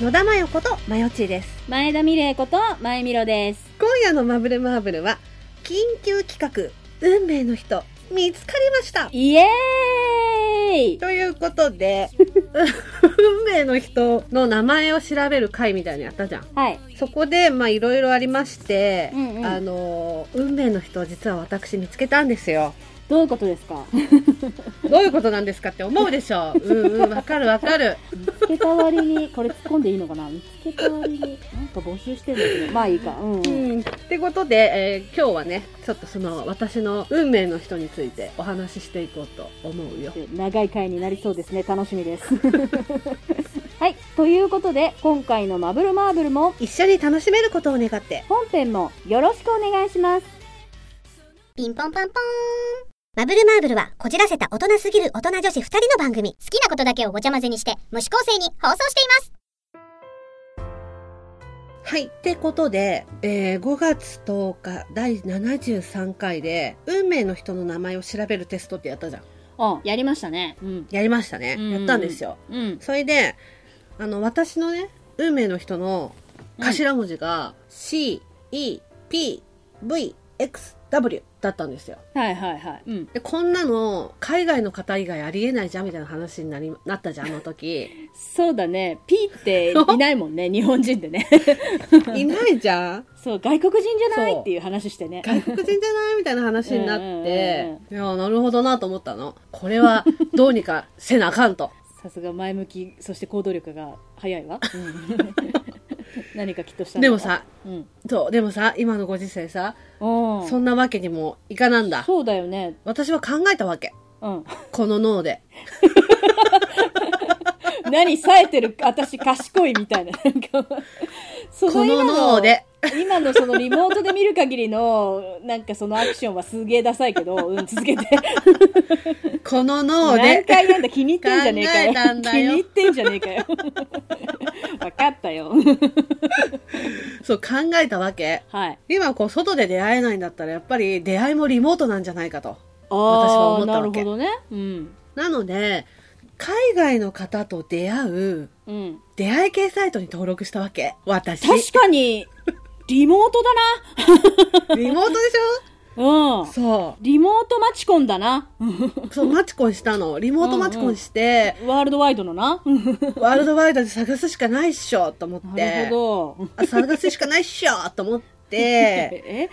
野田真代ことまよちです。前田美玲こと前みろです。今夜のマブルマーブルは緊急企画運命の人見つかりました。イエーイ！ということで 運命の人の名前を調べる回みたいなのやったじゃん。はい。そこでまあいろいろありまして、うんうん。あの運命の人を実は私見つけたんですよどういうことですか？どういうことなんですかって思うでしょうんうんわかるわかる見つけた割に、これ突っ込んでいいのかな？見つけた割に、なんか募集してるんだけど、まあいいか。うん、うん。うん、ってことで、えー今日はねちょっとその私の運命の人についてお話ししていこうと思うよで長い回になりそうですね。楽しみです。はい。ということで、今回のマブルマーブルも、一緒に楽しめることを願って本編もよろしくお願いします。ピンポンパンポーン。マブルマーブルは、こじらせた大人すぎる大人女子二人の番組。好きなことだけをごちゃ混ぜにして、無視構成に放送しています。はいってことで、えー5月10日第73回で運命の人の名前を調べるテストってやったじゃんあ、やりましたね。うん。やりましたね、うんやったんですようん。それであの私のね運命の人の頭文字が CEPVXW だったんですよはいはいはい。うん。でこんなの海外の方以外ありえないじゃんみたいな話になりなったじゃんあの時 そうだね。P って いないもんね、日本人でね。いないじゃんそう、外国人じゃない？っていう話してね。外国人じゃないみたいな話になっていやなるほどなと思ったのこれはどうにかせなあかんとさすが前向き、そして行動力が早いわ。うん何かきっとしたんだでもさうん。そうでもさ今のご時世さそんなわけにもいかなんだそうだよね。私は考えたわけうん。この脳で 何、冴えてる、私賢いみたいな。なんか、そこの今脳で。今のそのリモートで見る限りの、なんかそのアクションはすげえダサいけど、うん、続けて。この脳何で回なんだ？気に入ってんじゃねえかよ。気に入ってんじゃねえかよ。わかったよ。そう考えたわけはい。今こう外で出会えないんだったらやっぱり出会いもリモートなんじゃないかとあ私は思あ、なったわけるほどね。うん。なので海外の方と出会ううん。出会い系サイトに登録したわけ私確かに、リモートだリモートでしな。うん。ょ。そリモートマチコンだな。うそうマチコンしたの。リモートマチコンして、ワールドワイドのな。ワールドワイドで探すしかないっしょと思って。なるほど。あ探すしかないっしょと思って。え？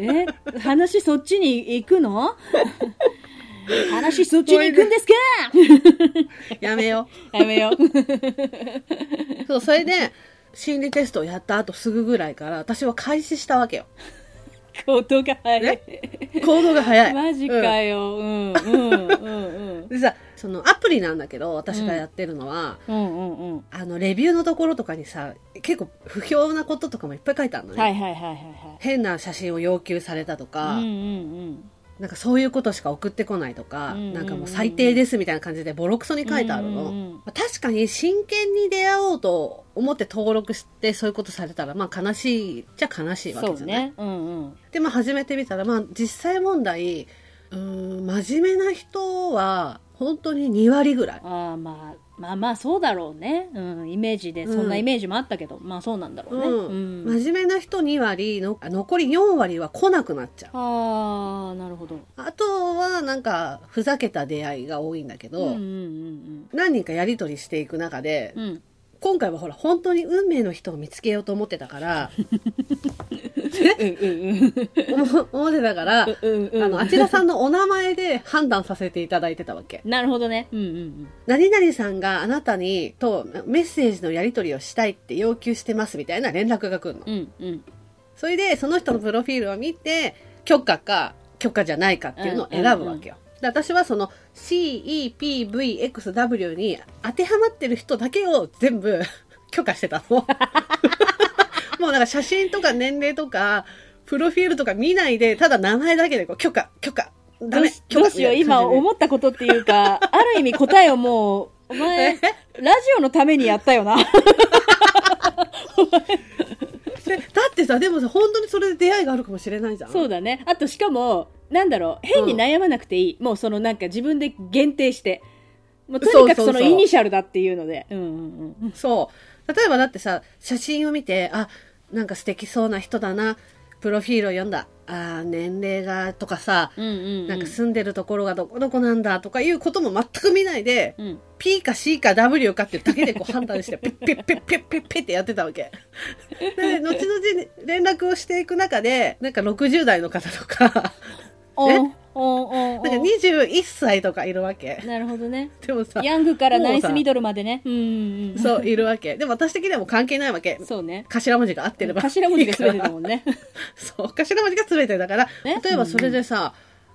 え？話そっちに行くの？話そっちに行くんですか？やめよやめよう。う。そうそれで心理テストをやった後すぐぐらいから私は開始したわけよ 行動が早い。ね？行動が早いマジかよ。うん、うん、うん、うん。でさそのアプリなんだけど私がやってるのは、うん、うん、うん。あのレビューのところとかにさ結構不評なこととかもいっぱい書いてあるのね、はいはいはいはい変な写真を要求されたとか、はい。うん、うん、なんかそういうことしか送ってこないとか、うんうんうん。なんかもう最低ですみたいな感じでボロクソに書いてあるの、うんうんうん。まあ確かに真剣に出会おうと思って登録してそういうことされたらまあ悲しいじゃ悲しいわけじゃない、ね。うん、うん。でまあ始めてみたらまあ実際問題うーん真面目な人は本当に2割ぐらい。ああ、まあ、まあまあ、そうだろうね。うん、イメージで、そんなイメージもあったけど、まあそうなんだろうね。うんうん。真面目な人2割のあ残り4割は来なくなっちゃうああ、なるほど。あとはなんかふざけた出会いが多いんだけど、うん、うん、うん、何人かやり取りしていく中で、うん。うん。今回はほら本当に運命の人を見つけようと思ってたからうん、うん、思思ってたから、うん、うん。あのあちらさんのお名前で判断させていただいてたわけなるほどね。うん、うん、何々さんがあなたにとメッセージのやり取りをしたいって要求してますみたいな連絡が来るのうん。うん、うん。それでその人のプロフィールを見て許可か許可じゃないかっていうのを選ぶわけよ、で私はその CEPVXW に当てはまってる人だけを全部 許可してたのか写真とか年齢とかプロフィールとか見ないでただ名前だけでこう許可許可ダメどうしどうしよう、今思ったことっていうか、ある意味答えをもう、お前、ラジオのためにやったよな。でだってさでもさ本当にそれで出会いがあるかもしれないじゃんそうだね。あとしかも、なんだろう、変に悩まなくていい。もうそのなんか自分で限定して。もうとにかくそのイニシャルだっていうので。うんうんうん。そう。例えばだってさ、写真を見て、あ、なんか素敵そうな人だな。プロフィールを読んだ。あー年齢がとかさ、うんうんうん。なんか住んでるところがどこどこなんだとかいうことも全く見ないで、うん。P か C か W かっていうだけでこう判断して、ピッピッピッピッピッピッってやってたわけ。で、後々に連絡をしていく中で、なんか60代の方とか、おえおおおなんか21歳とかいるわけ。なるほどね。でもさ、ヤングからナイスミドルまでね。うんうんうん。そう、いるわけ。でも私的にはもう関係ないわけ。そうね。頭文字が合ってれば。頭文字が全てだもんね。そう、頭文字が全てだから、ね？例えばそれでさ、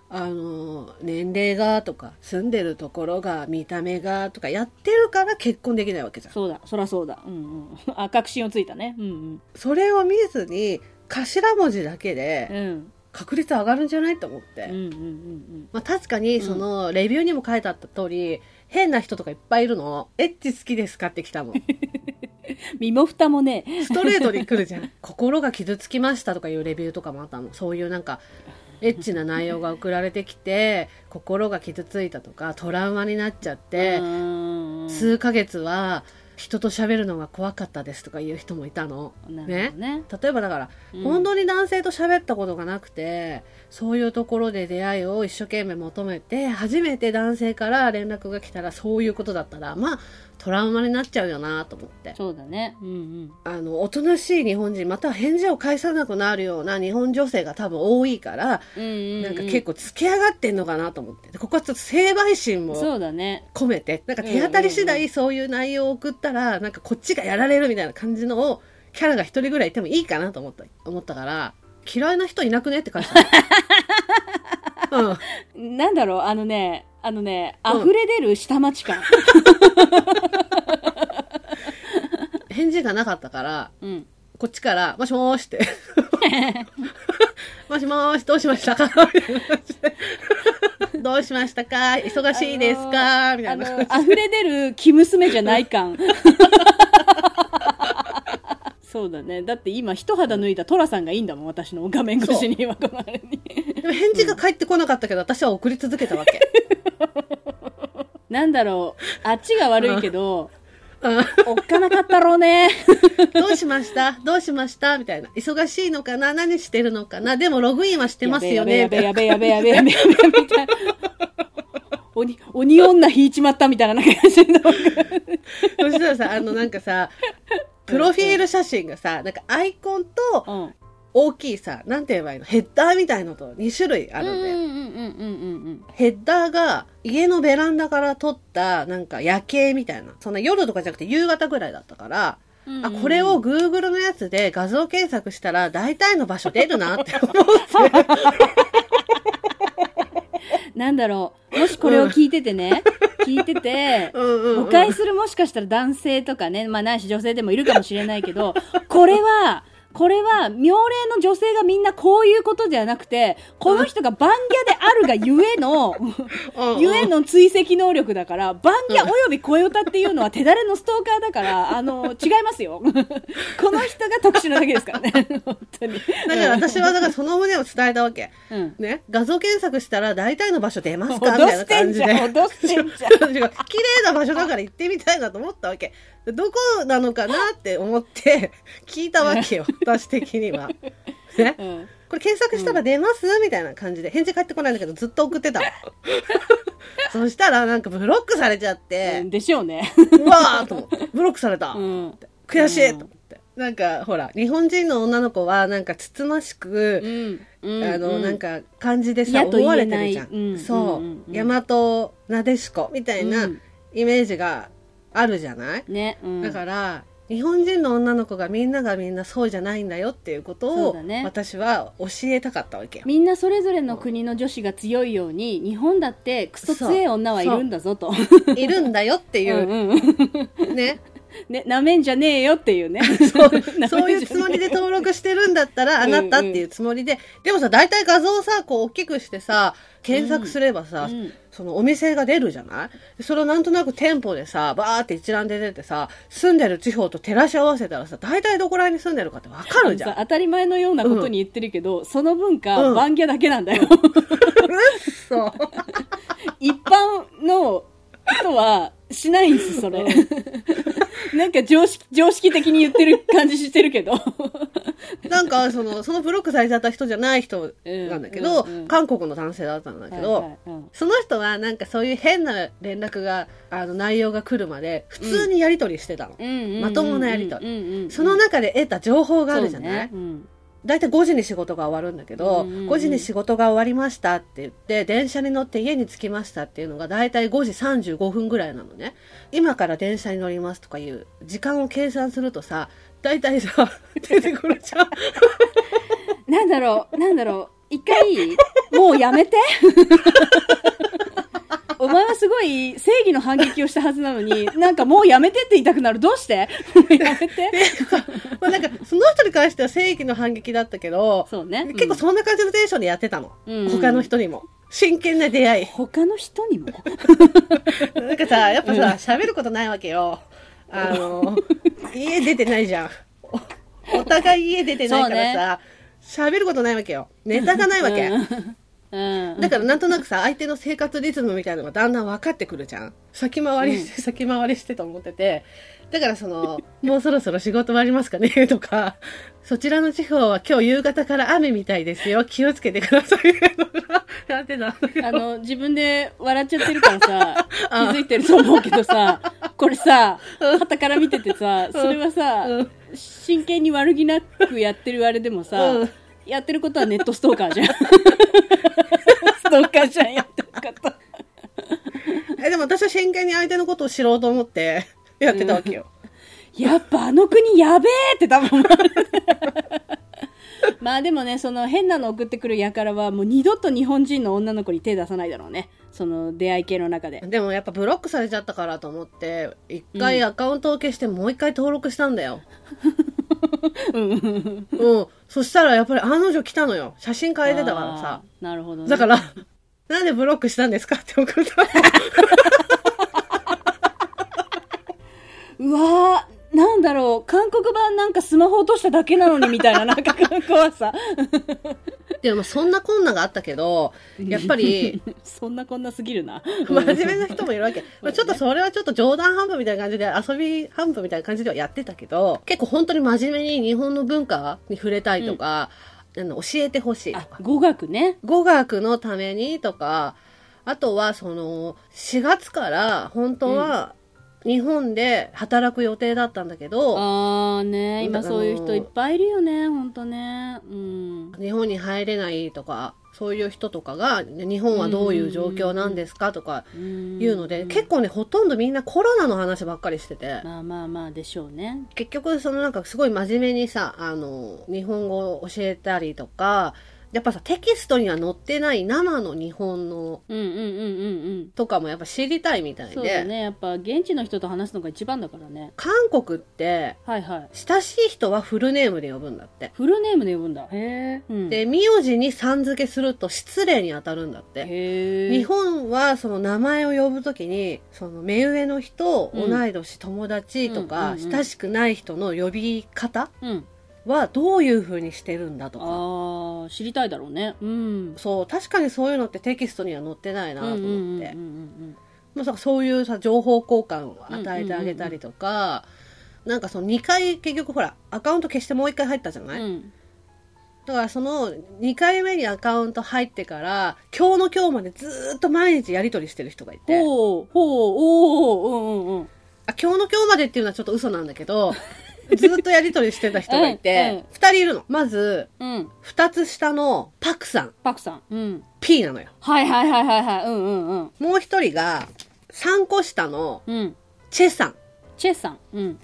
あの、年齢がとか、住んでるところが、見た目がとかやってるから結婚できないわけじゃん。そうだ、そらそうだ。うんうん。あ、確信をついたね。うんそれを見ずに、頭文字だけうん。でうん。確率上がるんじゃないと思って。うんうんうんまあ確かに、その、レビューにも書いてあった通り、変な人とかいっぱいいるの。エッチ好きですかって来たの。うん。身も蓋もね。ストレートに来るじゃん。心が傷つきましたとかいうレビューとかもあったの。そういうなんか、エッチな内容が送られてきて、心が傷ついたとか、トラウマになっちゃって、うん数ヶ月は人と喋るのが怖かったですとかいう人もいたの。ねね。例えばだから、うん本当に男性と喋ったことがなくて、そういうところで出会いを一生懸命求めて、初めて男性から連絡が来たらそういうことだったら、まあ、トラウマになっちゃうよなと思って。そうだね。うんうん。あの、おとなしい日本人、または返事を返さなくなるような日本女性が多分多いから、うんうんうん。なんか結構つけ上がってんのかなと思って。でここはちょっと成敗心もそうだね。込めて、なんか手当たり次うんうん第そういう内容を送ったら、なんかこっちがやられるみたいな感じのを、キャラが一人ぐらいいてもいいかなと思った、思ったから、嫌いな人いなくねって感じた。うん。なんだろう、あのね、あのね、うん溢れ出る下町感。返事がなかったから、うん。こっちから、もしもーしって。もしもーし、どうしましたか？みたいな感じでどうしましたか？忙しいですか？みたあいなの、溢れ出る生娘じゃない感。そうだね。だって今、一肌脱いだトラさんがいいんだもん、私の画面越しには、このあれに。でも返事が返ってこなかったけど、私は送り続けたわけ。なんだろう、あっちが悪いけど、うんおっかなかったろうね。どうしました？どうしました？みたいな。忙しいのかな？何してるのかな？でもログインはしてますよねやべやべやべやべやべやべやべみたいな。鬼、鬼女引いちまったみたいな感じの。そしたらさ、あのなんかさ、プロフィール写真がさ、なんかアイコンとうん。大きいさ、なんて言えばいいの？ヘッダーみたいのと2種類あるんだよ。ヘッダーが家のベランダから撮ったなんか夜景みたいな。そんな夜とかじゃなくて夕方ぐらいだったから、うん。あ、これを Google のやつで画像検索したら大体の場所出るなって思って。なんだろう。もしこれを聞いててね、聞いてて、うんうん、うん。誤解するもしかしたら男性とかね、まあないし女性でもいるかもしれないけど、これは、これは、妙齢の女性がみんなこういうことではなくて、この人がバンギャであるがゆえの、ゆえの追跡能力だから、バンギャおよび声歌っていうのは手だれのストーカーだから、あの、違いますよ。この人が特殊なだけですからね。本当に。だから私はだからその旨を伝えたわけ。うん。ね。画像検索したら大体の場所出ますか？み脅たいなしてんじゃん、感じで。脅してんじゃん。綺麗な場所だから行ってみたいなと思ったわけ。どこなのかなって思って 聞いたわけよ。私的には。ね？うん。これ検索したら出ます？みたいな感じで。返事返ってこないんだけどずっと送ってた。そしたらなんかブロックされちゃって、でしょうね。うわーと思って。ブロックされた。うん。悔しいと思って。なんかほら、日本人の女の子はなんかつつましく、うん。あの、うなん、か感じでさ、思われてるじゃん。うんそう、大和なでしこみたいなうんイメージがあるじゃない、ね。うん。だから、日本人の女の子がみんながみんなそうじゃないんだよっていうことを、ね私は教えたかったわけよ。みんなそれぞれの国の女子が強いように、日本だってクソ強い女はいるんだぞと。いるんだよっていうう、んうん。ね。ね、なめんじゃねえよっていうね。そう、そういうつもりで登録してるんだったら、あうんなたっていうつもりで、でもさ、大体画像をさ、こう大きくしてさ、検索すればさ、うんそのお店が出るじゃない？でそれをなんとなく店舗でさ、バーって一覧で出てさ、住んでる地方と照らし合わせたらさ、大体どこら辺に住んでるかってわかるじゃん。さ当たり前のようなことに言ってるけど、その文化、うんバンギャだけなんだよ。そう。一般の人はしないんです、それ。なんか常識、常識的に言ってる感じしてるけど。なんか、その、そのブロックされちゃった人じゃない人なんだけど、うんうんうん。韓国の男性だったんだけど、はいはいうん。その人はなんかそういう変な連絡が、あの内容が来るまで、普通にやり取りしてたの。うん。うんうんうんまともなやり取り。うんうんうんその中で得た情報があるじゃない、そうね。うんだいたい5時に仕事が終わるんだけど、うんうんうん5時に仕事が終わりましたって言って、電車に乗って家に着きましたっていうのがだいたい5時35分ぐらいなのね。今から電車に乗りますとかいう時間を計算するとさ、だいたいさ、出てくるじゃん。なんだろう、なんだろう。一回、もうやめて。い正義の反撃をしたはずなのに、なんかもうやめてって言いたくなる。どうして？やめて？まあなんか、その人に関しては正義の反撃だったけど、そうね。結構そんな感じのテンションでやってたの。うん他の人にも。真剣な出会い。他の人にも？なんかさ、やっぱさ、喋ることないわけよ。あの、家出てないじゃん。おお互い家出てないからさ、喋、ることないわけよ。ネタがないわけ。うん。だからなんとなくさ、相手の生活リズムみたいなのがだんだん分かってくるじゃん。先回りして、先回りしてと思ってて。だからその、もうそろそろ仕事終わりますかね？とか、そちらの地方は今日夕方から雨みたいですよ。気をつけてください。ねとか、やってたんだけどあの、自分で笑っちゃってるからさ、気づいてると思うけどさ、これさ、旗から見ててさ、それはさ、うん。真剣に悪気なくやってるあれでもさ、うんやってることはネットストーカーじゃん。ストーカーじゃん、やってること。え、でも私は真剣に相手のことを知ろうと思ってやってたわけよ。やっぱあの国やべえって多分。まあでもね、その変なの送ってくる輩はもう二度と日本人の女の子に手出さないだろうね。その出会い系の中で。でもやっぱブロックされちゃったからと思って、一回アカウントを消してもう一回登録したんだよ。うん。そしたらやっぱり案の定来たのよ。写真変えてたからさ。なるほどね。だから、なんでブロックしたんですかって送ったの。うわー、なんだろう、韓国版なんかスマホ落としただけなのにみたいな、なんか怖さ。でもそんなこんながあったけど、やっぱり、そんなこんなすぎるな。真面目な人もいるわけ。まあちょっとそれはちょっと冗談半分みたいな感じで、遊び半分みたいな感じではやってたけど、結構本当に真面目に日本の文化に触れたいとか、あの教えてほしいとあか、、語学ね。語学のためにとか、あとはその、4月から本当は日本で働く予定だったんだけど、あーね、今そういう人いっぱいいるよね、ほんとね。うん。日本に入れないとか、そういう人とかが、日本はどういう状況なんですかとかうんいうので、結構ね、ほとんどみんなコロナの話ばっかりしてて、まあまあまあでしょうね。結局そのなんかすごい真面目にさ、あの、日本語を教えたりとか、やっぱさ、テキストには載ってない生の日本のうんうんうんうんうん。とかもやっぱ知りたいみたいで、そうだね。やっぱ現地の人と話すのが一番だからね。韓国って、はいはい。親しい人はフルネームで呼ぶんだって。フルネームで呼ぶんだ。へえ。うん、で、名字にさん付けすると失礼に当たるんだって。へえ。日本はその名前を呼ぶときに、その目上の人、うん同い年、友達とうんか、うんうん親しくない人の呼び方うん。はどういう風にしてるんだとか。ああ、知りたいだろうね。うん。そう、確かにそういうのってテキストには載ってないなと思って。そういうさ、情報交換を与えてあげたりとか、なんかその2回結局ほら、アカウント消してもう1回入ったじゃない、うん。うん。だからその2回目にアカウント入ってから、今日の今日までずーっと毎日やり取りしてる人がいて、ほう、ほう、おお、うんうんうん。あ今日の今日までっていうのはちょっと嘘なんだけど、ずっとやり取りしてた人がいて、2人いるの。まず、うん。2つ下のパクさん、パクさん。うん。P なのよ。はいはいはいはいはい。うんうんうん。もう1人が、3個下のうん。チェさん、チェさん。うん。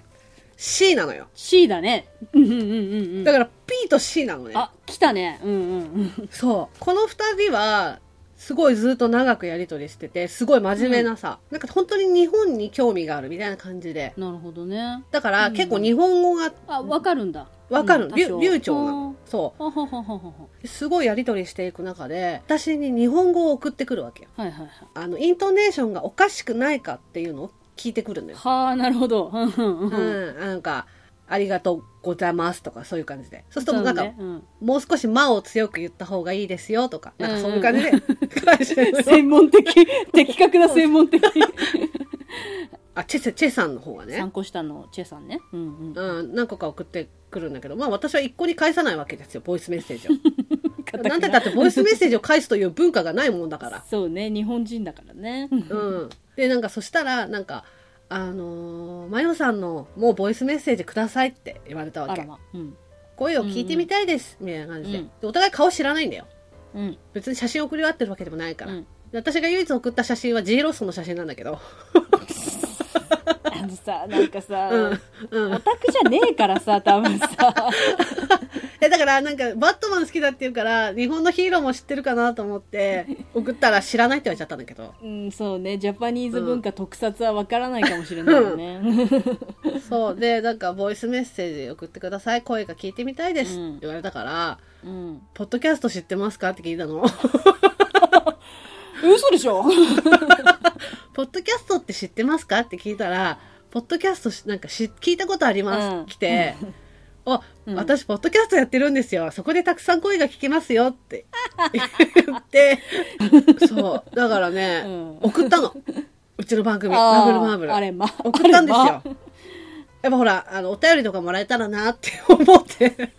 C なのよ。C だね。うんうんうんうんうん。だから P と C なのね。あ、来たね。うんうんうん。そう。この二人は、すごいずっと長くやりとりしてて、すごい真面目なさ、なんか本当に日本に興味があるみたいな感じで。なるほどね。だから、結構日本語があ、わかるんだ。わかる、流う流暢なの。そ。う。すごいやりとりしていく中で、私に日本語を送ってくるわけよ。はいはいはい。あの、イントネーションがおかしくないかっていうのを聞いてくるんだよ。はあ、なるほど。うんうんううん。ん、なんか、ありがとうございますとかそういう感じで。そうするとなんか、ねうんもう少し間を強く言った方がいいですよとか、なんかそういう感じで 専門的、的確な専門的。あ、チェセ、チェさんの方がね参。考したの、チェさんね。うんうん。うん、何個か送ってくるんだけど、まあ私は一個に返さないわけですよ、ボイスメッセージを。なんでだってボイスメッセージを返すという文化がないもんだから。そうね、日本人だからね。うん。で、なんかそしたら、なんか、あのー、マヨさんのもうボイスメッセージくださいって言われたわけ。ま。うん。声を聞いてみたいです、みたいな感じで,、うんで。お互い顔知らないんだよ。うん。別に写真送り合ってるわけでもないから。私が唯一送った写真は G ロストの写真なんだけど。あのさ、なんかさ、オ。タクじゃねえからさ、多分さ。え、だからなんか、バットマン好きだって言うから、日本のヒーローも知ってるかなと思って、送ったら知らないって言われちゃったんだけど。うん、そうね、ジャパニーズ文化特撮はわからないかもしれないよね。そう。で、なんか、ボイスメッセージ送ってください。声が聞いてみたいです。うんって言われたから、うん。ポッドキャスト知ってますかって聞いたの。嘘でしょ？ポッドキャストって知ってますか？って聞いたら、ポッドキャストしなんかし聞いたことあります？うん来て、あ、うん私、ポッドキャストやってるんですよ。そこでたくさん声が聞けますよって 言って、そう。だからね、うん送ったの。うちの番組、マブルマーブル。あれま。送ったんですよ。やっぱほら、あの、お便りとかもらえたらなって思って。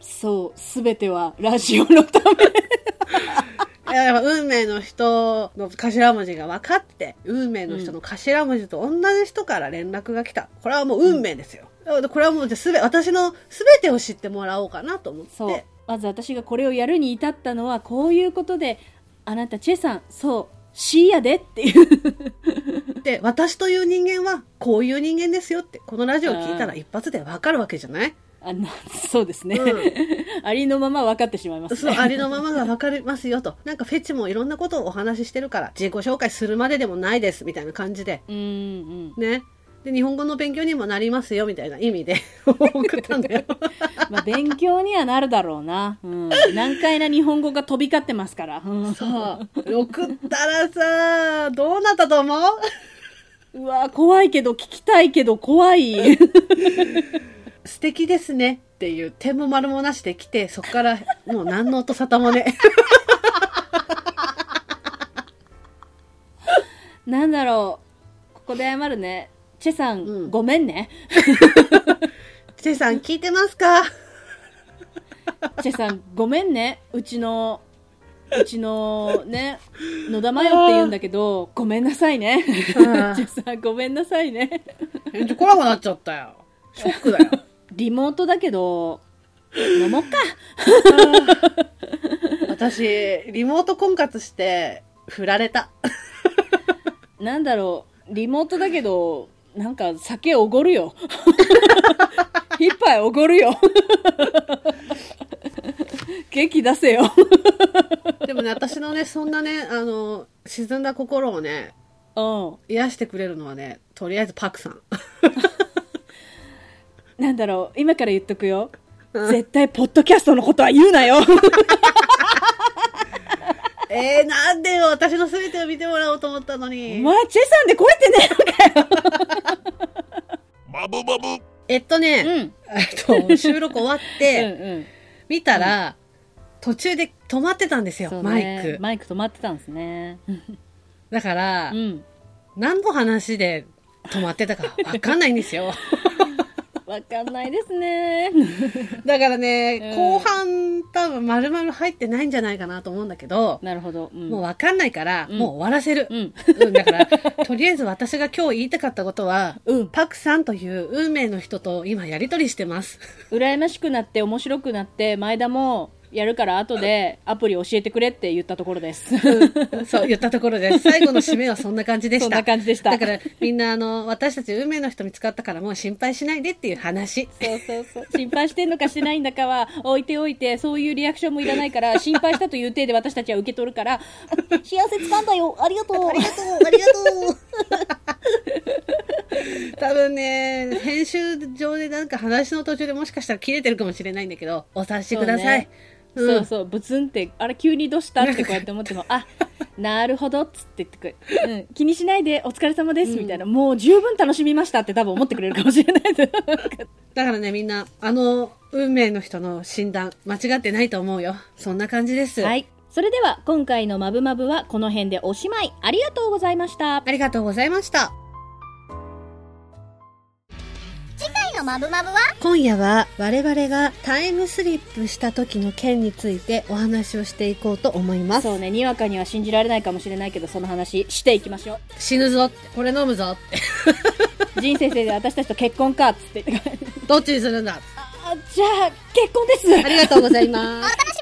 そう、すべてはラジオのため。いややっぱ運命の人の頭文字が分かって、運命の人の頭文字と同じ人から連絡が来た。これはもう運命ですよ。だからこれはもうじゃあすべ、私のすべてを知ってもらおうかなと思って。まず私がこれをやるに至ったのは、こういうことで、あなた、チェさん、そう、C やでっていう。で、私という人間はこういう人間ですよって、このラジオを聞いたら一発で分かるわけじゃない？あの、そうですね。う ありのまま分かってしまいますそう、ね。ありのままが分かりますよと。なんかフェチもいろんなことをお話ししてるから、自己紹介するまででもないです、みたいな感じで。うんうん。ね。で、日本語の勉強にもなりますよ、みたいな意味で送ったんだよ。まあ、勉強にはなるだろうな。うん。難解な日本語が飛び交ってますから。うんそう。送ったらさ、どうなったと思う？うわ怖いけど、聞きたいけど、怖い。素敵ですねっていう点も丸もなしで来て、そこから もう何の音沙汰もね。なんだろう。ここで謝るね。チェさん、うんごめんね。チェさん聞いてますか？チェさん、ごめんね。うちの、うちのね、野田真代って言うんだけど、ごめんなさいね。チあェさん、ごめんなさいね。返事来なくなっちゃったよ。ショックだよ。リモートだけど、飲もっか。私、リモート婚活して、振られた。なんだろう、リモートだけど、なんか酒おごるよ。一杯おごるよ。元気出せよ。でもね、私のね、そんなね、あの、沈んだ心をね、うん。癒してくれるのはね、とりあえずパクさん。なんだろう、今から言っとくよ。絶対、ポッドキャストのことは言うなよ。えー、なんでよ、私の全てを見てもらおうと思ったのおに。前、チェさんでこれってねえっとね、うん。えっと、収録終わっうんて、うん。見たら、途中で止まってたんですよ、そうマイねク。マイク止まってたんですね。だから、うん。何の話で止まってたかわかんないんですよ。わかんないですね。だからね、うん後半多分丸々入ってないんじゃないかなと思うんだけど、なるほど。うんもうわかんないから、うんもう終わらせる。うん。うん、だから、とりあえず私が今日言いたかったことは、うん。パクさんという運命の人と今やりとりしてます。羨ましくなって面白くなって前田もやるから後でアプリ教えてくれって言ったところです。そう言ったところで、最後の締めはそんな感じでした。そんな感じでしただからみんなあの、私たち運命の人見つかったからもう心配しないでっていう話。そうそうそう。心配してんのかしてないんだかは置いておいて、そういうリアクションもいらないから、心配したという体で私たちは受け取るから、幸せつかんだよありがとうありがとう、ありがとう。多分ね、編集上でなんか話の途中でもしかしたら切れてるかもしれないんだけど、お察しください。そうそうそう、ブツンって、あれ急にどうしたってこうやって思っても、あ、なるほどっつって言ってくる。うん、気にしないでお疲れ様です、みたいな。もう十分楽しみましたって多分思ってくれるかもしれないです。だからね、みんな、あの、運命の人の診断、間違ってないと思うよ。そんな感じです。はい。それでは、今回のまぶまぶはこの辺でおしまい。ありがとうございました。ありがとうございました。のマブマブは？今夜は我々がタイムスリップした時の件についてお話をしていこうと思います。そうね、にわかには信じられないかもしれないけど、その話していきましょ死ぬぞって、これ飲むぞって。う。人生生で私たちと結婚かっつって。どっちにするんだ？あ、じゃあ、結婚ですありがとうございます。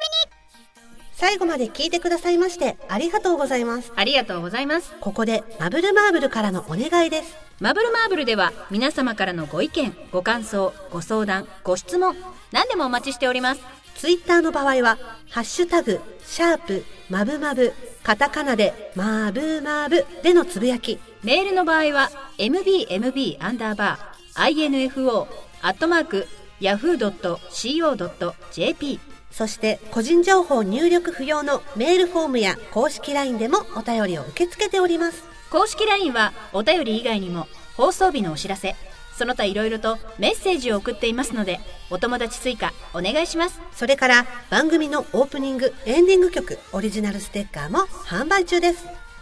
最後まで聞いてくださいましてありがとうございます。ありがとうございます。ここでマブルマーブルからのお願いです。マブルマーブルでは皆様からのご意見、ご感想、ご相談、ご質問、何でもお待ちしております。ツイッターの場合は、ハッシュタグ、シャープ、マブマブ、カタカナで、マーブマーブでのつぶやき、メールの場合は mbmb アンダーバー info アットマーク yahoo.co.jp そして個人情報入力不要のメールフォームや公式 LINE でもお便りを受け付けております。公式 LINE はお便り以外にも放送日のお知らせ、その他いろいろとメッセージを送っていますので、お友達追加お願いします。それから番組のオープニング、エンディング曲、オリジナルステッカーも販売中です。